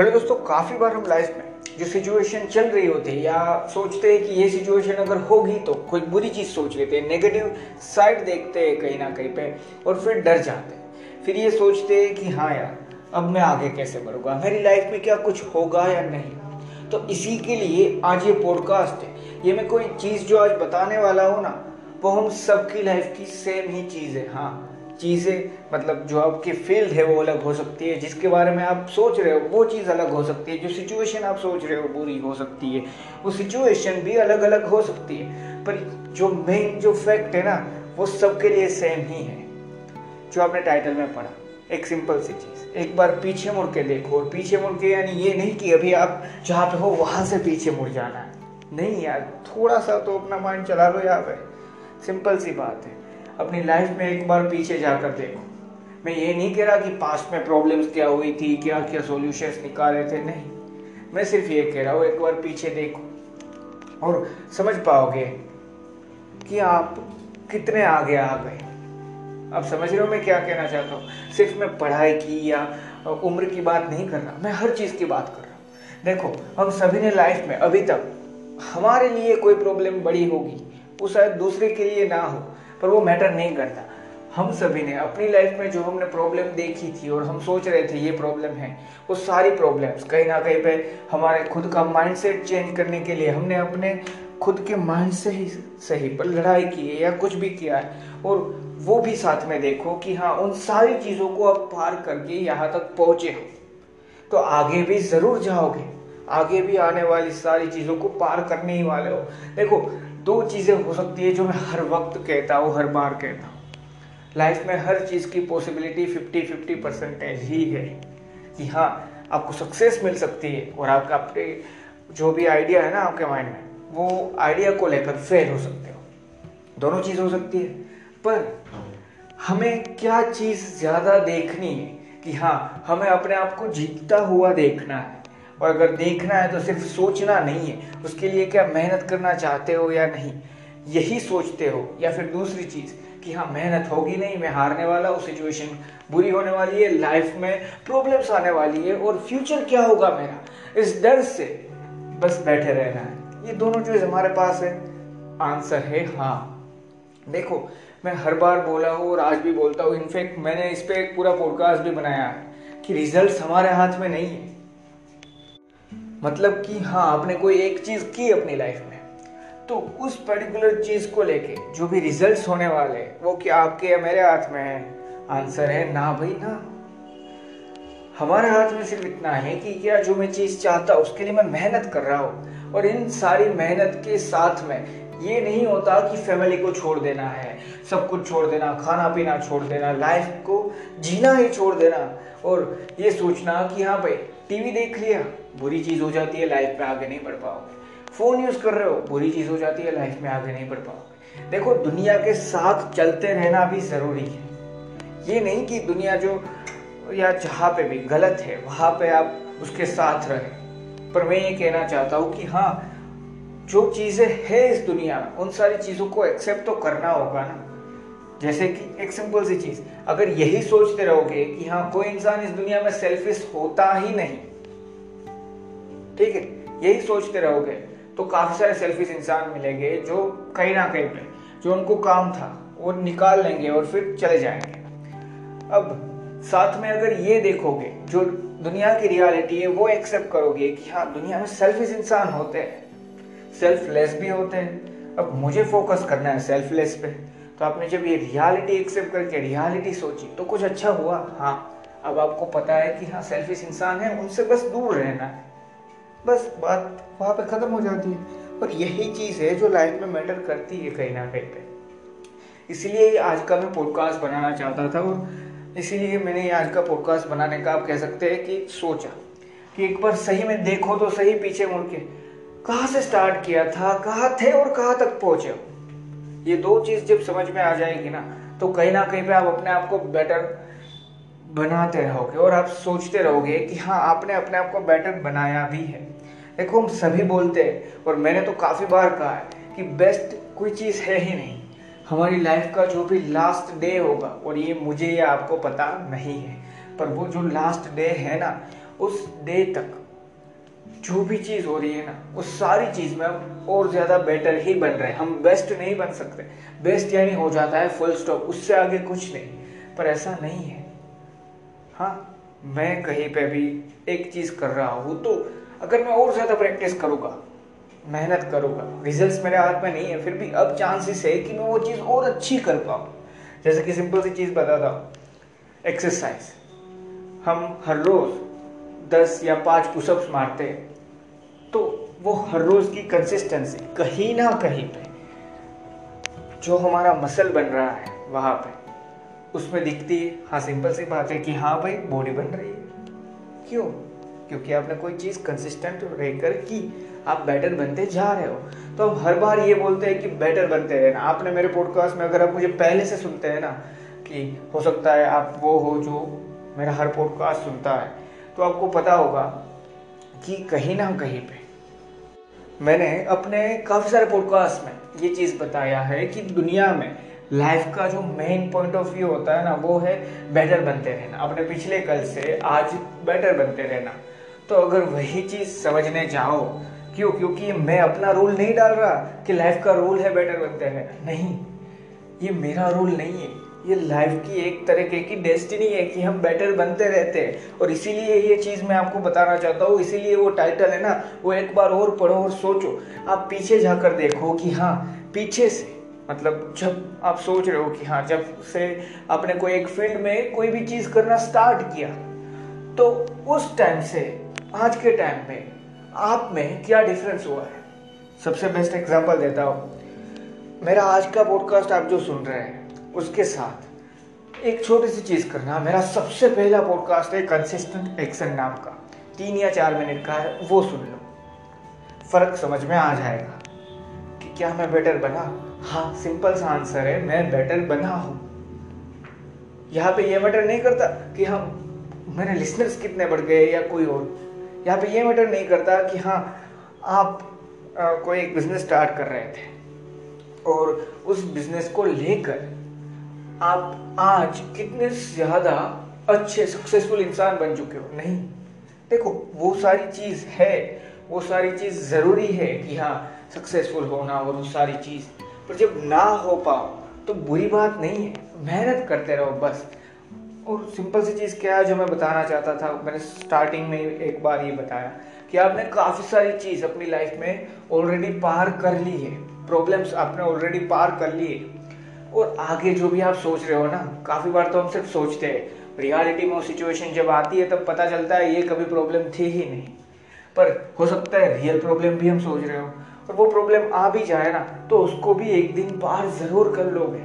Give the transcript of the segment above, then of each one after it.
Hello दोस्तों, काफ़ी बार हम लाइफ में जो सिचुएशन चल रही होती है या सोचते हैं कि ये सिचुएशन अगर होगी तो कोई बुरी चीज़ सोच लेते हैं नेगेटिव साइड देखते हैं कहीं ना कहीं पे और फिर डर जाते हैं। फिर ये सोचते हैं कि हाँ यार, अब मैं आगे कैसे बढ़ूँगा? मेरी लाइफ में क्या कुछ होगा या नहीं? तो इसी के लिए आज ये पॉडकास्ट है। ये मैं कोई चीज़ जो आज बताने वाला हूँ ना, वो हम सबकी लाइफ की सेम ही चीज़ है। हाँ चीज़ें मतलब जो आपकी फ़ील्ड है वो अलग हो सकती है, जिसके बारे में आप सोच रहे हो, वो चीज़ अलग हो सकती है, जो सिचुएशन आप सोच रहे हो, बुरी हो सकती है। वो सिचुएशन भी अलग अलग हो सकती है, पर जो मेन जो फैक्ट है ना, वो सबके लिए सेम ही है, जो आपने टाइटल में पढ़ा। एक सिंपल सी चीज़, एक बार पीछे मुड़ के देखो, और पीछे मुड़ के यानी ये नहीं कि अभी आप जहाँ पे हो, वहाँ से पीछे मुड़ जाना है। नहीं यार, थोड़ा सा तो अपना माइंड चला लो यहाँ पे। सिंपल सी बात है। अपनी लाइफ में एक बार पीछे जाकर देखो। मैं ये नहीं कह रहा कि पास्ट में प्रॉब्लम्स क्या हुई थी क्या क्या सॉल्यूशंस निकाले थे, नहीं। मैं सिर्फ़ ये कह रहा हूँ, एक बार पीछे देखो। और समझ पाओगे कि आप कितने आगे आ गए। अब समझ रहे हो मैं क्या कहना चाहता हूँ? सिर्फ़ मैं पढ़ाई की या उम्र की बात नहीं कर रहा, मैं हर चीज़ की बात कर रहा हूँ। देखो, हम सभी ने लाइफ में अभी तक हमारे लिए कोई प्रॉब्लम बड़ी होगी, वो शायद दूसरे के लिए ना हो। पर वो मैटर नहीं करता। हम सभी ने अपनी लाइफ में जो हमने प्रॉब्लम देखी थी और हम सोच रहे थे, ये प्रॉब्लम है, वो सारी प्रॉब्लम्स कहीं ना कहीं पे हमारे खुद का माइंडसेट चेंज करने के लिए हमने अपने खुद के माइंड से ही सही पर लड़ाई की है या कुछ भी किया है। और वो भी साथ में देखो कि हाँ उन सारी चीज़ों को आप पार करके यहाँ तक पहुँचे हो। तो आगे भी ज़रूर जाओगे। आगे भी आने वाली सारी चीज़ों को पार करने ही वाले हो। देखो दो चीज़ें हो सकती है जो मैं हर वक्त कहता हूँ, हर बार कहता हूँ। लाइफ में हर चीज़ की पॉसिबिलिटी फिफ्टी फिफ्टी परसेंटेज ही है कि हाँ आपको सक्सेस मिल सकती है और आपका आपके जो भी आइडिया है ना आपके माइंड में, वो आइडिया को लेकर फेल हो सकते हो। दोनों चीज़ हो सकती है। पर हमें क्या चीज़ ज़्यादा देखनी है कि हाँ हमें अपने आप को जीतता हुआ देखना है? और अगर देखना है तो सिर्फ़ सोचना नहीं है। उसके लिए क्या मेहनत करना चाहते हो या नहीं? यही सोचते हो। या फिर दूसरी चीज़ कि हाँ मेहनत होगी नहीं, मैं हारने वाला हूँ सिचुएशन बुरी होने वाली है लाइफ में प्रॉब्लम्स आने वाली है और फ्यूचर क्या होगा मेरा? इस डर से बस बैठे रहना है। ये दोनों चीज़ हमारे पास है। आंसर है हाँ। देखो, मैं हर बार बोला हूँ और आज भी बोलता हूँ। इनफैक्ट मैंने इस पर एक पूरा पॉडकास्ट भी बनाया है कि रिज़ल्ट हमारे हाथ में नहीं है। मतलब कि हाँ आपने कोई एक चीज़ की अपनी लाइफ में। तो उस पर्टिकुलर चीज़ को लेके जो भी रिजल्ट्स होने वाले, वो क्या आपके या मेरे हाथ में है? आंसर है, ना भाई, ना। हमारे हाथ में सिर्फ़ इतना है कि क्या जो मैं चीज़ चाहता, उसके लिए मैं मेहनत कर रहा हूँ। और इन सारी मेहनत के साथ में ये नहीं होता कि फैमिली को छोड़ देना है। सब कुछ छोड़ देना, खाना पीना छोड़ देना लाइफ को जीना ही छोड़ देना। और ये सोचना कि हाँ भाई टीवी देख लिया। बुरी चीज़ हो जाती है लाइफ में आगे नहीं बढ़ पाओगे। फ़ोन यूज़ कर रहे हो, बुरी चीज़ हो जाती है लाइफ में आगे नहीं बढ़ पाओगे। देखो, दुनिया के साथ चलते रहना भी ज़रूरी है। ये नहीं कि दुनिया जो, या जहाँ पे भी गलत है, वहाँ पे आप उसके साथ रहे। पर मैं ये कहना चाहता हूँ कि हाँ जो चीज़ें है इस दुनिया में, उन सारी चीज़ों को एक्सेप्ट तो करना होगा ना। जैसे कि एक सिंपल सी चीज़, अगर यही सोचते रहोगे कि हाँ कोई इंसान इस दुनिया में सेल्फिश होता ही नहीं ठीक है? यही सोचते रहोगे तो काफ़ी सारे सेल्फिश इंसान मिलेंगे जो कहीं ना कहीं पे, जो उनको काम था, वो निकाल लेंगे और फिर चले जाएँगे। अब साथ में अगर ये देखोगे, जो दुनिया की रियलिटी है, वो एक्सेप्ट करोगे कि हाँ दुनिया में सेल्फिश इंसान होते हैं। सेल्फलेस भी होते हैं। अब मुझे फोकस करना है सेल्फलेस पे। तो आपने जब ये रियलिटी एक्सेप्ट करके रियलिटी सोची तो कुछ अच्छा हुआ? हाँ। अब आपको पता है कि हाँ सेल्फिश इंसान है, उनसे बस दूर रहना है। बस बात वहाँ पे ख़त्म हो जाती है। और यही चीज़ है जो लाइफ में मैटर करती है कहीं ना कहीं पे। इसीलिए आज का मैं पॉडकास्ट बनाना चाहता था और इसीलिए मैंने आज का पॉडकास्ट बनाने का आप कह सकते हैं कि सोचा कि एक बार सही में देखो तो सही पीछे मुड़ के। कहाँ से स्टार्ट किया था, कहाँ थे और कहाँ तक पहुँचे? ये दो चीज़ जब समझ में आ जाएगी ना तो कहीं ना कहीं पे आप अपने आप को बेटर बनाते रहोगे और आप सोचते रहोगे कि हाँ आपने अपने आप को बेटर बनाया भी है। देखो, हम सभी बोलते हैं, और मैंने तो काफ़ी बार कहा है कि बेस्ट कोई चीज़ है ही नहीं। हमारी लाइफ का जो भी लास्ट डे होगा, और ये मुझे या आपको पता नहीं है, पर वो जो लास्ट डे है ना, उस डे तक जो भी चीज़ हो रही है ना, उस सारी चीज़ में हम और ज़्यादा बेटर ही बन रहे हैं। हम बेस्ट नहीं बन सकते। बेस्ट यानी हो जाता है फुल स्टॉप उससे आगे कुछ नहीं। पर ऐसा नहीं है। हाँ मैं कहीं पे भी एक चीज़ कर रहा हूँ तो अगर मैं और ज़्यादा प्रैक्टिस करूँगा, मेहनत करूँगा रिजल्ट्स मेरे हाथ में नहीं है, फिर भी अब चांसेस है कि मैं वो चीज़ और अच्छी कर पाऊँ। जैसे कि सिंपल सी चीज़ बताता हूँ एक्सरसाइज हम हर रोज़ दस या पाँच पुशअप्स मारते हैं तो वो हर रोज़ की कंसिस्टेंसी कहीं ना कहीं पे, जो हमारा मसल बन रहा है, वहाँ पे। उसमें दिखती है। हाँ सिंपल सी बात है कि हाँ भाई बॉडी बन रही है। क्यों? क्योंकि आपने कोई चीज़ कंसिस्टेंट रहकर की। आप बेटर बनते जा रहे हो। तो अब हर बार ये बोलते हैं कि बेटर बनते रहना। आपने मेरे पॉडकास्ट में अगर आप मुझे पहले से सुनते हैं ना कि हो सकता है आप वो हो जो मेरा हर पॉडकास्ट सुनता है तो आपको पता होगा कि कहीं ना कहीं पे मैंने अपने काफ़ी सारे पॉडकास्ट में ये चीज़ बताया है कि दुनिया में लाइफ का जो मेन पॉइंट ऑफ़ व्यू होता है ना, वो है बेटर बनते रहना। अपने पिछले कल से आज बेटर बनते रहना। तो अगर वही चीज़ समझने जाओ, क्यों? क्योंकि मैं अपना रोल नहीं डाल रहा कि लाइफ का रोल है बेटर बनते हैं। नहीं। ये मेरा रोल नहीं है। ये लाइफ की एक तरीके की डेस्टिनी है कि हम बेटर बनते रहते हैं। और इसीलिए ये चीज़ मैं आपको बताना चाहता हूँ। इसीलिए वो टाइटल है ना, वो एक बार और पढ़ो और सोचो। आप पीछे जाकर देखो कि हाँ पीछे से मतलब जब आप सोच रहे हो कि हाँ जब से आपने कोई एक फ़ील्ड में कोई भी चीज़ करना स्टार्ट किया तो उस टाइम से, आज के टाइम में आप में क्या डिफरेंस हुआ है? सबसे बेस्ट एग्जांपल देता हूँ। मेरा आज का पॉडकास्ट आप जो सुन रहे हैं, उसके साथ एक छोटी सी चीज़ करना। मेरा सबसे पहला पॉडकास्ट है कंसिस्टेंट एक्शन नाम का। तीन या चार मिनट का है, वो सुन लो। फ़र्क समझ में आ जाएगा। क्या मैं बेटर बना? हाँ सिंपल सा आंसर है मैं बेटर बना हूँ। यहाँ पे ये मैटर नहीं करता कि हम मेरे लिसनर्स कितने बढ़ गए या कोई और। यहाँ पे ये मैटर नहीं करता कि हाँ आप आ, कोई एक बिज़नेस स्टार्ट कर रहे थे। और उस बिज़नेस को लेकर आप आज कितने ज़्यादा अच्छे सक्सेसफुल इंसान बन चुके हो। नहीं। देखो वो सारी चीज़ है वो सारी चीज़ ज़रूरी है कि हाँ सक्सेसफुल होना और वो सारी चीज़। पर जब ना हो पाओ तो बुरी बात नहीं है। मेहनत करते रहो, बस। और सिंपल सी चीज़ क्या है जो मैं बताना चाहता था? मैंने स्टार्टिंग में एक बार ये बताया कि आपने काफ़ी सारी चीज़ अपनी लाइफ में ऑलरेडी पार कर ली है। प्रॉब्लम्स आपने ऑलरेडी पार कर लिए। और आगे जो भी आप सोच रहे हो ना, काफ़ी बार तो हम सिर्फ़ सोचते हैं। रियलिटी में वो सिचुएशन जब आती है, तब पता चलता है ये कभी प्रॉब्लम थी ही नहीं। पर हो सकता है रियल प्रॉब्लम भी हम सोच रहे हो। और वो प्रॉब्लम आ भी जाए ना तो उसको भी एक दिन पार ज़रूर कर लोगे।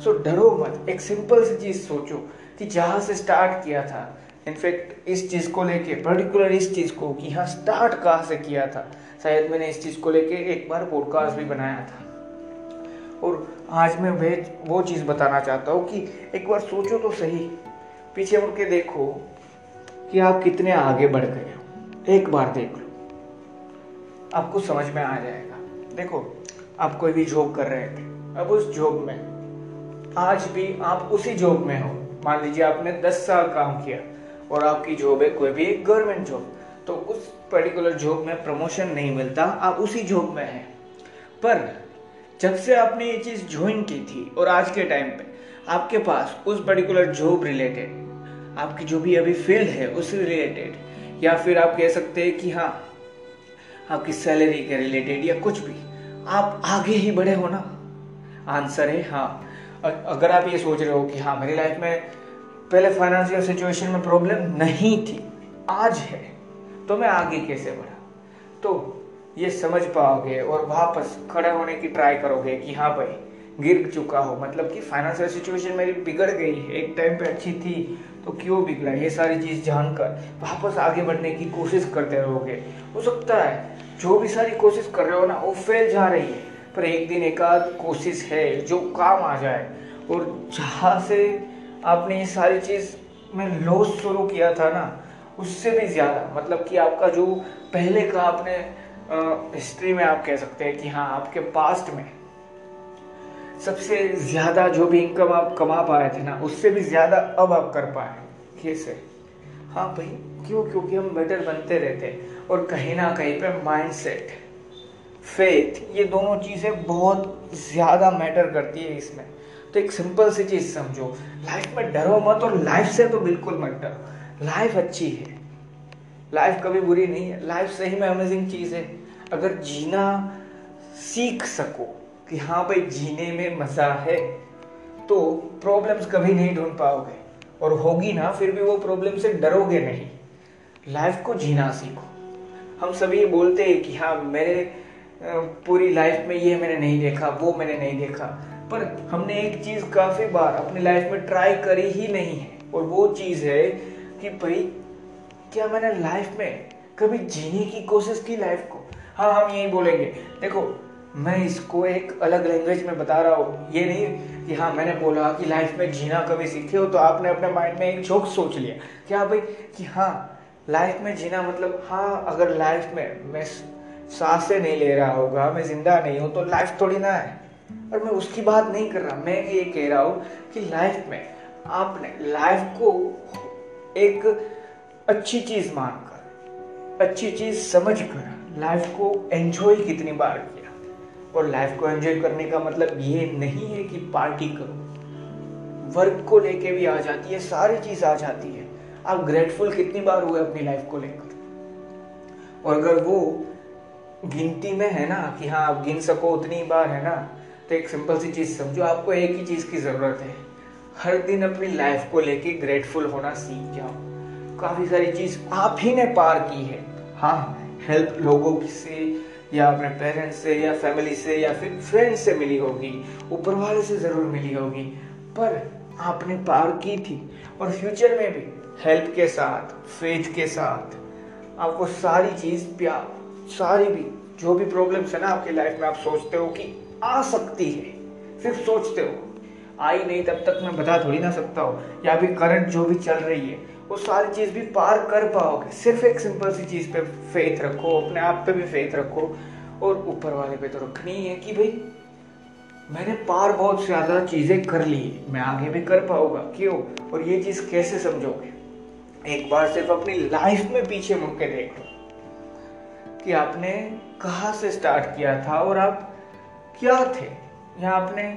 सो डरो मत। एक सिंपल सी चीज़ सोचो कि जहाँ से स्टार्ट किया था। इनफैक्ट इस चीज़ को लेके पर्टिकुलर इस चीज़ को कि हाँ स्टार्ट कहाँ से किया था। शायद मैंने इस चीज़ को लेके एक बार पॉडकास्ट भी बनाया था। और आज मैं वे, वो चीज़ बताना चाहता हूँ कि एक बार सोचो तो सही। पीछे मुड़ के देखो कि आप कितने आगे बढ़ गए हो। एक बार देख लो। आपको समझ में आ जाएगा। देखो, आप कोई भी जॉब कर रहे थे, अब उस जॉब में, आज भी आप उसी जॉब में हो। मान लीजिए आपने 10 साल काम किया और आपकी जॉब है कोई भी एक गवर्नमेंट जॉब तो उस पर्टिकुलर जॉब में प्रमोशन नहीं मिलता, आप उसी जॉब में हैं। पर जब से आपने ये चीज़ ज्वाइन की थी और आज के टाइम पे आपके पास उस पर्टिकुलर जॉब रिलेटेड आपकी जो भी अभी फ़ील्ड है उससे रिलेटेड या फिर आप कह सकते हैं कि हाँ आपकी सैलरी के रिलेटेड या कुछ भी, आप आगे ही बढ़े हो ना? आंसर है हाँ। अगर आप ये सोच रहे हो कि हाँ मेरी लाइफ में पहले फाइनेंशियल सिचुएशन में प्रॉब्लम नहीं थी, आज है तो मैं आगे कैसे बढ़ा? तो ये समझ पाओगे और वापस खड़े होने की ट्राई करोगे कि हाँ भाई, गिर चुका हो। मतलब कि फाइनेंशियल सिचुएशन मेरी बिगड़ गई है एक टाइम पे अच्छी थी तो क्यों बिगड़ा ये सारी चीज़ जानकर वापस आगे बढ़ने की कोशिश करते रहोगे। हो सकता है, जो भी सारी कोशिश कर रहे हो ना, वो फेल जा रही है। पर एक दिन एक आध कोशिश है, जो काम आ जाए। और जहाँ से आपने ये सारी चीज़ में लॉस शुरू किया था ना, उससे भी ज़्यादा। मतलब कि आपका जो पहले का आपने हिस्ट्री में आप कह सकते हैं कि हाँ आपके पास्ट में सबसे ज़्यादा जो भी इनकम आप कमा पाए थे ना, उससे भी ज़्यादा अब आप कर पाए कैसे हाँ भाई, क्यों? क्योंकि हम बेटर बनते रहते हैं और कहीं ना कहीं पे माइंड फेथ ये दोनों चीज़ें बहुत ज़्यादा मैटर करती है इसमें। तो एक सिंपल सी चीज़ समझो लाइफ में डरो मत और लाइफ से तो बिल्कुल मत डरो। लाइफ अच्छी है। लाइफ कभी बुरी नहीं है। लाइफ सही में अमेजिंग चीज़ है। अगर जीना सीख सको कि हाँ भाई जीने में मज़ा है तो प्रॉब्लम्स कभी नहीं ढूंढ पाओगे। और होगी ना, फिर भी वो प्रॉब्लम से डरोगे नहीं। लाइफ को जीना सीखो। हम सभी बोलते हैं कि हाँ मेरे पूरी लाइफ में ये मैंने नहीं देखा, वो मैंने नहीं देखा। पर हमने एक चीज़ काफ़ी बार अपनी लाइफ में ट्राई करी ही नहीं है। और वो चीज़ है कि भाई, क्या मैंने लाइफ में कभी जीने की कोशिश की लाइफ को? हाँ हम यही बोलेंगे। देखो मैं इसको एक अलग लैंग्वेज में बता रहा हूँ। ये नहीं कि हाँ मैंने बोला कि लाइफ में जीना कभी सीखे हो तो आपने अपने माइंड में एक जोक सोच लिया। कि हाँ भाई? कि हाँ लाइफ में जीना मतलब हाँ अगर लाइफ में मैं साँसें नहीं ले रहा होगा, मैं ज़िंदा नहीं हूँ तो लाइफ थोड़ी ना है। और मैं उसकी बात नहीं कर रहा, मैं ये कह रहा हूँ कि लाइफ में आपने लाइफ को एक अच्छी चीज़ मानकर, अच्छी चीज़ समझकर लाइफ को एंजॉय कितनी बार किया। और लाइफ को एंजॉय करने का मतलब ये नहीं है कि पार्टी करो। वर्क को लेके भी आ जाती है, सारी चीज़ आ जाती है। आप ग्रेटफुल कितनी बार हुए अपनी लाइफ को लेकर? और अगर वो गिनती में है ना कि हाँ आप गिन सको उतनी बार, है ना तो एक सिंपल सी चीज़ समझो, आपको एक ही चीज़ की ज़रूरत है। हर दिन अपनी लाइफ को लेके ग्रेटफुल होना सीख जाओ। काफ़ी सारी चीज़ आप ही ने पार की है। हाँ हेल्प लोगों से या अपने पेरेंट्स से या फैमिली से या फिर फ्रेंड्स से मिली होगी, ऊपर वाले से ज़रूर मिली होगी, पर आपने पार की थी। और फ्यूचर में भी हेल्प के साथ फेथ के साथ, आपको सारी चीज़ प्यार सारी भी, जो भी प्रॉब्लम्स है ना आपकी लाइफ में, आप सोचते हो कि आ सकती है। सिर्फ़ सोचते हो। आई नहीं तब तक मैं बता थोड़ी ना सकता हूँ। या भी करंट जो भी चल रही है वो सारी चीज़ भी पार कर पाओगे। सिर्फ़ एक सिंपल सी चीज़ पे फेथ रखो, अपने आप पे भी फेथ रखो, और ऊपर वाले पे तो रखनी है कि भाई, मैंने पार बहुत ज़्यादा चीज़ें कर ली मैं आगे भी कर पाऊँगा, क्यों? और ये चीज़ कैसे समझोगे? एक बार सिर्फ़ अपनी लाइफ में पीछे मुड़ के देख लो, कि आपने कहा से स्टार्ट किया था और आप क्या थे? या आपने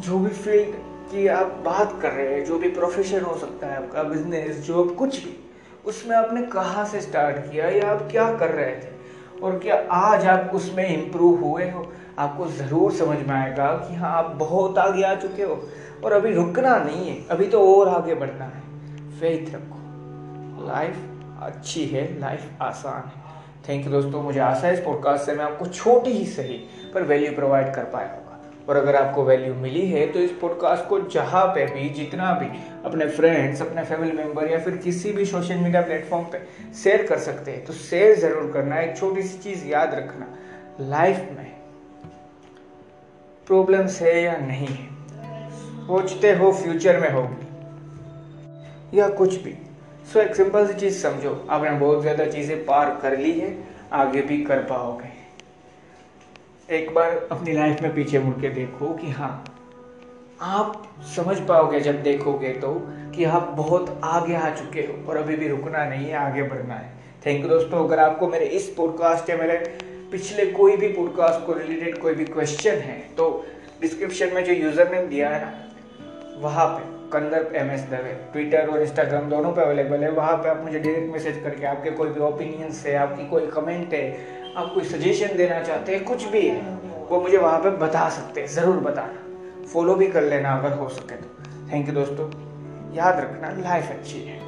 जो भी फ़ील्ड कि आप बात कर रहे हैं, जो भी प्रोफेशन हो सकता है आपका बिज़नेस जॉब कुछ भी, उसमें आपने कहाँ से स्टार्ट किया, या आप क्या कर रहे थे? और क्या आज आप उसमें इम्प्रूव हुए हो? आपको ज़रूर समझ में आएगा कि हाँ आप बहुत आगे आ चुके हो, और अभी रुकना नहीं है, अभी तो और आगे बढ़ना है। फेथ रखो। लाइफ अच्छी है लाइफ आसान है। थैंक यू दोस्तों, मुझे आशा है इस पॉडकास्ट से मैं आपको छोटी ही सही पर वैल्यू प्रोवाइड कर पाया हूँ। और अगर आपको वैल्यू मिली है तो इस पॉडकास्ट को जहाँ पे भी, जितना भी अपने फ्रेंड्स अपने फैमिली मेंबर या फिर किसी भी सोशल मीडिया प्लेटफॉर्म पे शेयर कर सकते हैं तो शेयर ज़रूर करना, एक छोटी सी चीज़ याद रखना। लाइफ में प्रॉब्लम्स है या नहीं है, सोचते हो फ्यूचर में होगी, या कुछ भी। सो एक सिंपल सी चीज़ समझो, आपने बहुत ज़्यादा चीज़ें पार कर ली है, आगे भी कर पाओगे। एक बार अपनी लाइफ में पीछे मुड़ के देखो कि हाँ आप समझ पाओगे जब देखोगे तो कि आप बहुत आगे आ चुके हो और अभी भी रुकना नहीं है, आगे बढ़ना है। थैंक यू दोस्तों, अगर आपको मेरे इस पॉडकास्ट या मेरे पिछले कोई भी पॉडकास्ट को रिलेटेड कोई भी क्वेश्चन है तो डिस्क्रिप्शन में जो यूज़र नेम दिया है ना, वहाँ पे कंदर एम एस दवे। ट्विटर और इंस्टाग्राम दोनों पे अवेलेबल है। वहाँ पे आप मुझे डायरेक्ट मैसेज करके आपके कोई भी ओपिनियंस है, आपकी कोई कमेंट है आप कोई सजेशन देना चाहते हैं, कुछ भी है वो मुझे वहाँ पे बता सकते हैं, ज़रूर बताना। फॉलो भी कर लेना अगर हो सके तो। थैंक यू दोस्तों। याद रखना लाइफ अच्छी है।